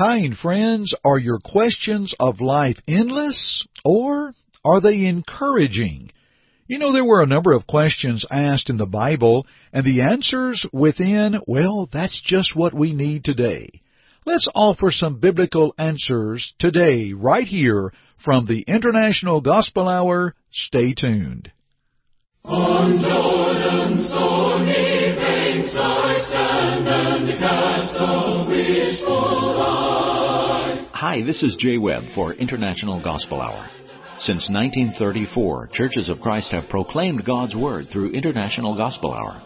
Kind friends, are your questions of life endless or are they encouraging? You know, there were a number of questions asked in the Bible, and the answers within, well, that's just what we need today. Let's offer some biblical answers today, right here from the International Gospel Hour. Stay tuned. On Jordan's Hi, this is Jay Webb for International Gospel Hour. Since 1934, Churches of Christ have proclaimed God's Word through International Gospel Hour.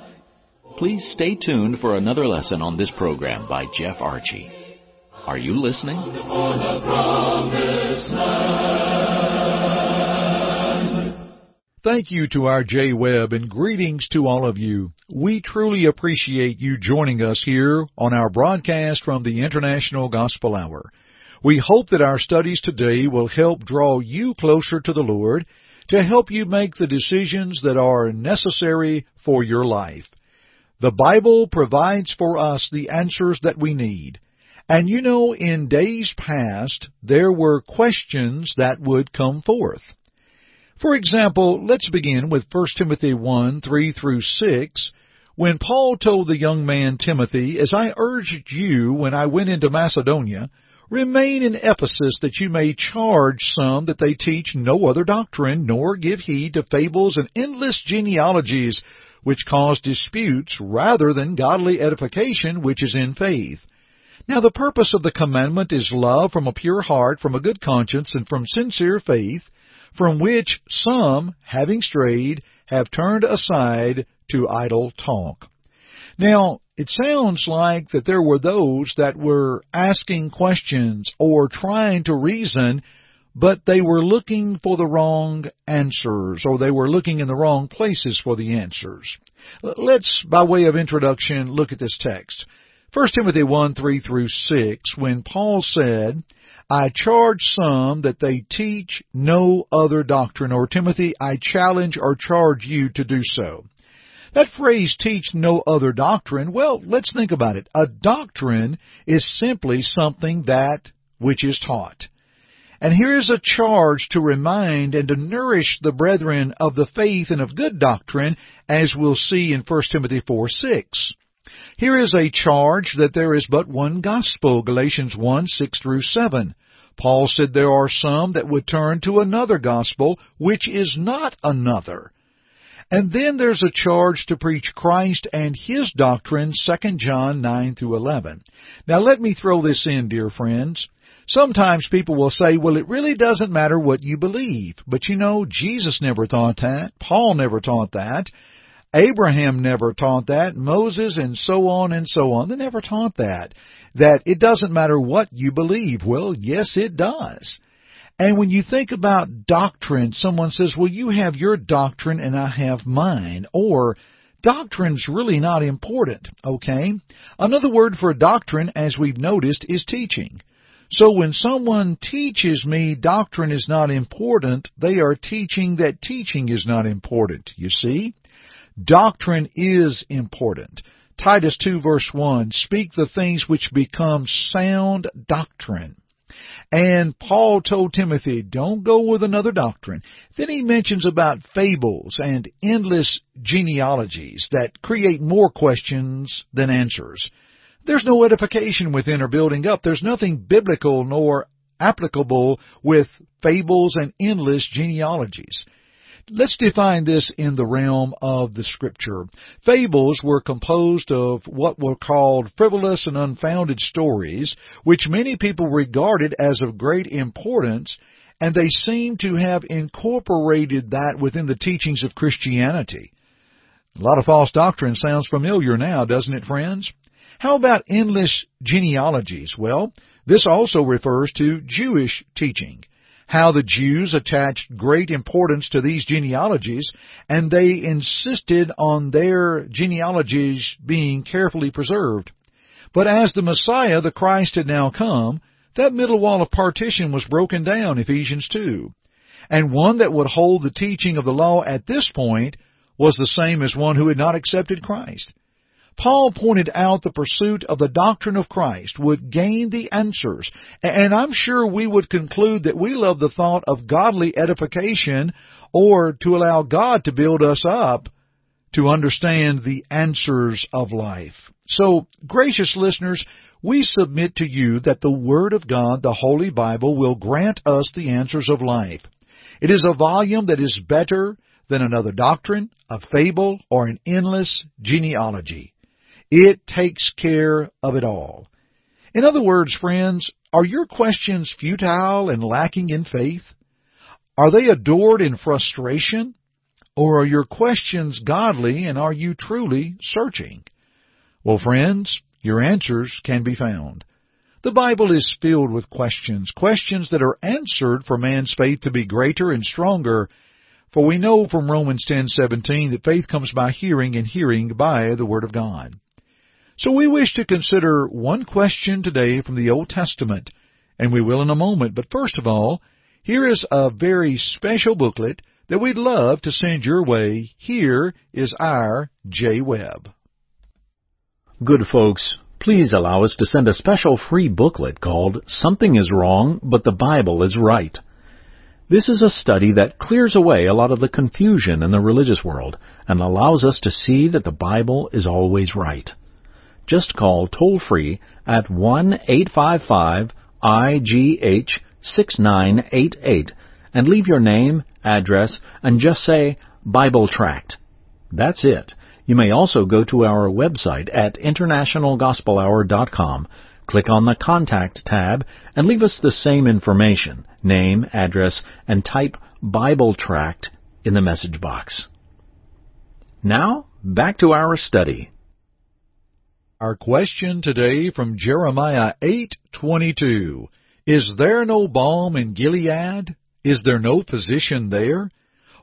Please stay tuned for another lesson on this program by Jeff Archie. Are you listening? Thank you to our Jay Webb and greetings to all of you. We truly appreciate you joining us here on our broadcast from the International Gospel Hour. We hope that our studies today will help draw you closer to the Lord to help you make the decisions that are necessary for your life. The Bible provides for us the answers that we need. And you know, in days past, there were questions that would come forth. For example, let's begin with 1 Timothy 1, 3 through 6, when Paul told the young man Timothy, As I urged you when I went into Macedonia, Remain in Ephesus that you may charge some that they teach no other doctrine, nor give heed to fables and endless genealogies, which cause disputes rather than godly edification which is in faith. Now the purpose of the commandment is love from a pure heart, from a good conscience, and from sincere faith, from which some, having strayed, have turned aside to idle talk. Now, it sounds like that there were those that were asking questions or trying to reason, but they were looking for the wrong answers, or they were looking in the wrong places for the answers. Let's, by way of introduction, look at this text. 1 Timothy 1, 3 through 6, when Paul said, I charge some that they teach no other doctrine, or Timothy, I challenge or charge you to do so. That phrase, teach no other doctrine, well, let's think about it. A doctrine is simply something that which is taught. And here is a charge to remind and to nourish the brethren of the faith and of good doctrine, as we'll see in 1 Timothy 4 6. Here is a charge that there is but one gospel, Galatians 1 6 through 7. Paul said there are some that would turn to another gospel, which is not another. And then there's a charge to preach Christ and His doctrine, 2 John 9 through 11. Now let me throw this in, dear friends. Sometimes people will say, well, it really doesn't matter what you believe. But you know, Jesus never taught that. Paul never taught that. Abraham never taught that. Moses and so on and so on. They never taught that. That it doesn't matter what you believe. Well, yes, it does. And when you think about doctrine, someone says, well, you have your doctrine and I have mine. Or, doctrine's really not important, okay? Another word for doctrine, as we've noticed, is teaching. So when someone teaches me doctrine is not important, they are teaching that teaching is not important, you see? Doctrine is important. Titus 2 verse 1, speak the things which become sound doctrine. And Paul told Timothy, don't go with another doctrine. Then he mentions about fables and endless genealogies that create more questions than answers. There's no edification within or building up. There's nothing biblical nor applicable with fables and endless genealogies. Let's define this in the realm of the scripture. Fables were composed of what were called frivolous and unfounded stories, which many people regarded as of great importance, and they seem to have incorporated that within the teachings of Christianity. A lot of false doctrine sounds familiar now, doesn't it, friends? How about endless genealogies? Well, this also refers to Jewish teaching how the Jews attached great importance to these genealogies, and they insisted on their genealogies being carefully preserved. But as the Messiah, the Christ, had now come, that middle wall of partition was broken down, Ephesians 2. And one that would hold the teaching of the law at this point was the same as one who had not accepted Christ. Paul pointed out the pursuit of the doctrine of Christ would gain the answers, and I'm sure we would conclude that we love the thought of godly edification or to allow God to build us up to understand the answers of life. So, gracious listeners, we submit to you that the Word of God, the Holy Bible, will grant us the answers of life. It is a volume that is better than another doctrine, a fable, or an endless genealogy. It takes care of it all. In other words, friends, are your questions futile and lacking in faith? Are they adored in frustration? Or are your questions godly and are you truly searching? Well, friends, your answers can be found. The Bible is filled with questions, questions that are answered for man's faith to be greater and stronger. For we know from Romans 10:17 that faith comes by hearing and hearing by the word of God. So we wish to consider one question today from the Old Testament, and we will in a moment. But first of all, here is a very special booklet that we'd love to send your way. Here is our J Webb. Good folks, please allow us to send a special free booklet called Something is Wrong, but the Bible is Right. This is a study that clears away a lot of the confusion in the religious world and allows us to see that the Bible is always right just call toll free at 1 855 IGH 6988 and leave your name, address, and just say Bible Tract. That's it. You may also go to our website at internationalgospelhour.com, click on the Contact tab, and leave us the same information, name, address, and type Bible Tract in the message box. Now, back to our study. Our question today from Jeremiah 8:22 Is there no balm in Gilead? Is there no physician there?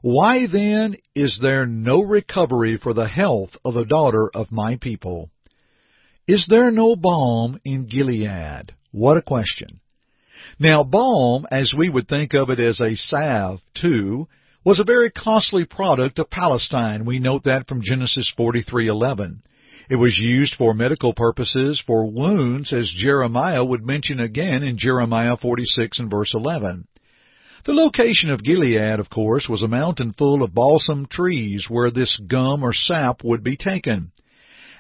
Why then is there no recovery for the health of the daughter of my people? Is there no balm in Gilead? What a question. Now, balm, as we would think of it as a salve, too, was a very costly product of Palestine. We note that from Genesis 43:11. It was used for medical purposes for wounds, as Jeremiah would mention again in Jeremiah 46 and verse 11. The location of Gilead, of course, was a mountain full of balsam trees where this gum or sap would be taken.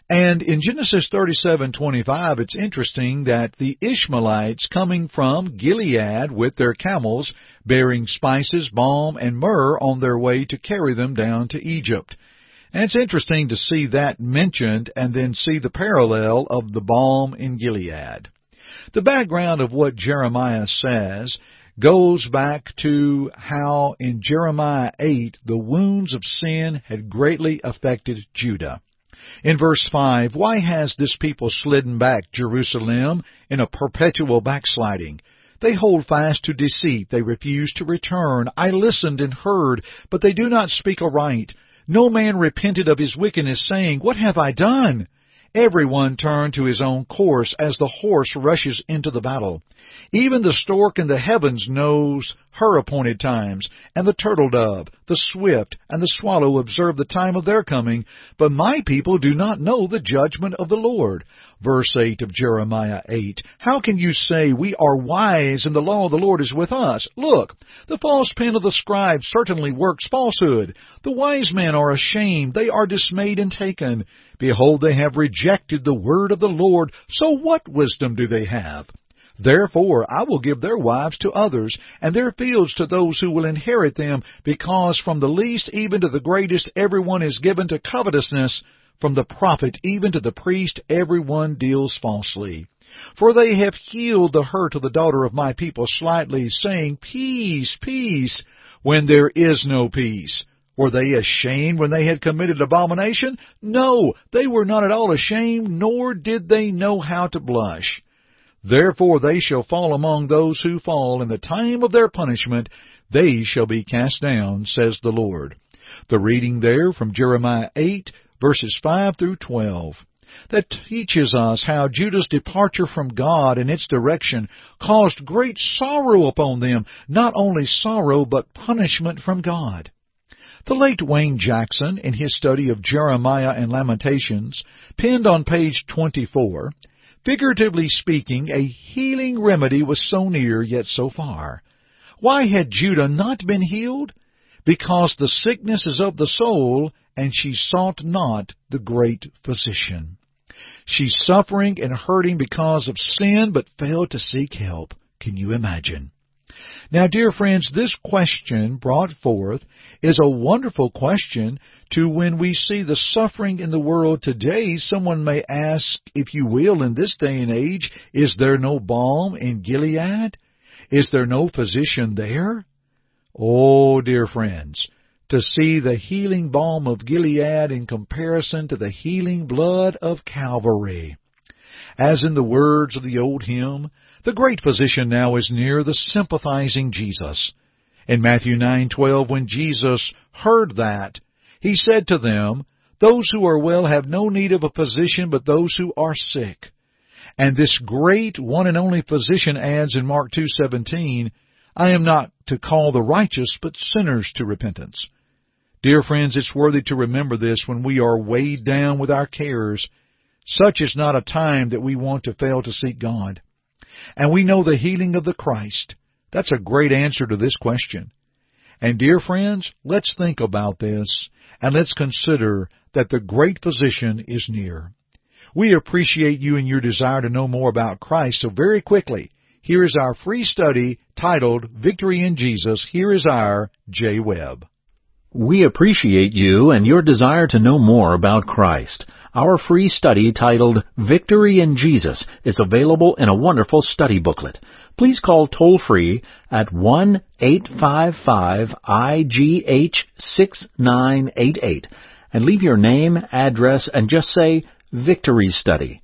And in Genesis 37:25, it's interesting that the Ishmaelites coming from Gilead with their camels bearing spices, balm, and myrrh on their way to carry them down to Egypt. And it's interesting to see that mentioned and then see the parallel of the balm in Gilead. The background of what Jeremiah says goes back to how in Jeremiah 8 the wounds of sin had greatly affected Judah. In verse 5, why has this people slidden back Jerusalem in a perpetual backsliding? They hold fast to deceit. They refuse to return. I listened and heard, but they do not speak aright. No man repented of his wickedness, saying, What have I done? Everyone turned to his own course as the horse rushes into the battle. Even the stork in the heavens knows her appointed times, and the turtle dove, the swift, and the swallow observe the time of their coming, but my people do not know the judgment of the Lord. Verse 8 of Jeremiah 8. How can you say, We are wise, and the law of the Lord is with us? Look, the false pen of the scribe certainly works falsehood. The wise men are ashamed, they are dismayed and taken. Behold, they have rejected the word of the Lord, so what wisdom do they have? Therefore I will give their wives to others, and their fields to those who will inherit them, because from the least even to the greatest every one is given to covetousness, from the prophet even to the priest every one deals falsely. For they have healed the hurt of the daughter of my people slightly, saying, Peace, peace, when there is no peace. Were they ashamed when they had committed abomination? No, they were not at all ashamed, nor did they know how to blush. Therefore they shall fall among those who fall in the time of their punishment. They shall be cast down, says the Lord. The reading there from Jeremiah 8, verses 5 through 12. That teaches us how Judah's departure from God and its direction caused great sorrow upon them, not only sorrow, but punishment from God. The late Wayne Jackson, in his study of Jeremiah and Lamentations, penned on page 24, Figuratively speaking, a healing remedy was so near yet so far. Why had Judah not been healed? Because the sickness is of the soul, and she sought not the great physician. She's suffering and hurting because of sin, but failed to seek help. Can you imagine? Now, dear friends, this question brought forth is a wonderful question to when we see the suffering in the world today. Someone may ask, if you will, in this day and age, is there no balm in Gilead? Is there no physician there? Oh, dear friends, to see the healing balm of Gilead in comparison to the healing blood of Calvary. As in the words of the old hymn, the great physician now is near the sympathizing Jesus. In Matthew 9:12 when Jesus heard that, he said to them, those who are well have no need of a physician but those who are sick. And this great one and only physician adds in Mark 2:17, I am not to call the righteous but sinners to repentance. Dear friends, it's worthy to remember this when we are weighed down with our cares. Such is not a time that we want to fail to seek God and we know the healing of the Christ? That's a great answer to this question. And dear friends, let's think about this and let's consider that the great physician is near. We appreciate you and your desire to know more about Christ, so very quickly, here is our free study titled Victory in Jesus. Here is our J. Webb. We appreciate you and your desire to know more about Christ. Our free study titled Victory in Jesus is available in a wonderful study booklet. Please call toll free at 1-855-IGH-6988 and leave your name, address, and just say Victory Study.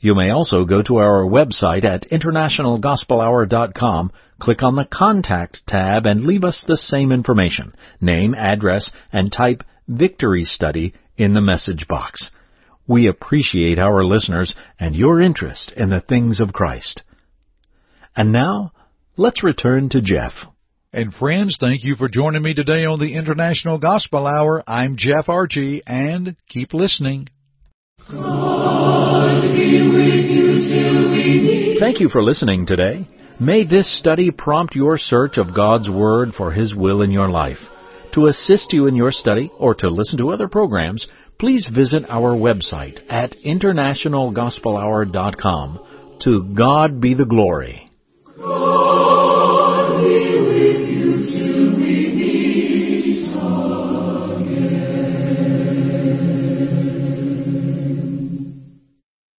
You may also go to our website at internationalgospelhour.com, click on the Contact tab, and leave us the same information, name, address, and type Victory Study in the message box. We appreciate our listeners and your interest in the things of Christ. And now, let's return to Jeff. And friends, thank you for joining me today on the International Gospel Hour. I'm Jeff Archie, and keep listening. Thank you for listening today. May this study prompt your search of God's Word for His will in your life. To assist you in your study or to listen to other programs, please visit our website at internationalgospelhour.com. To God be the glory.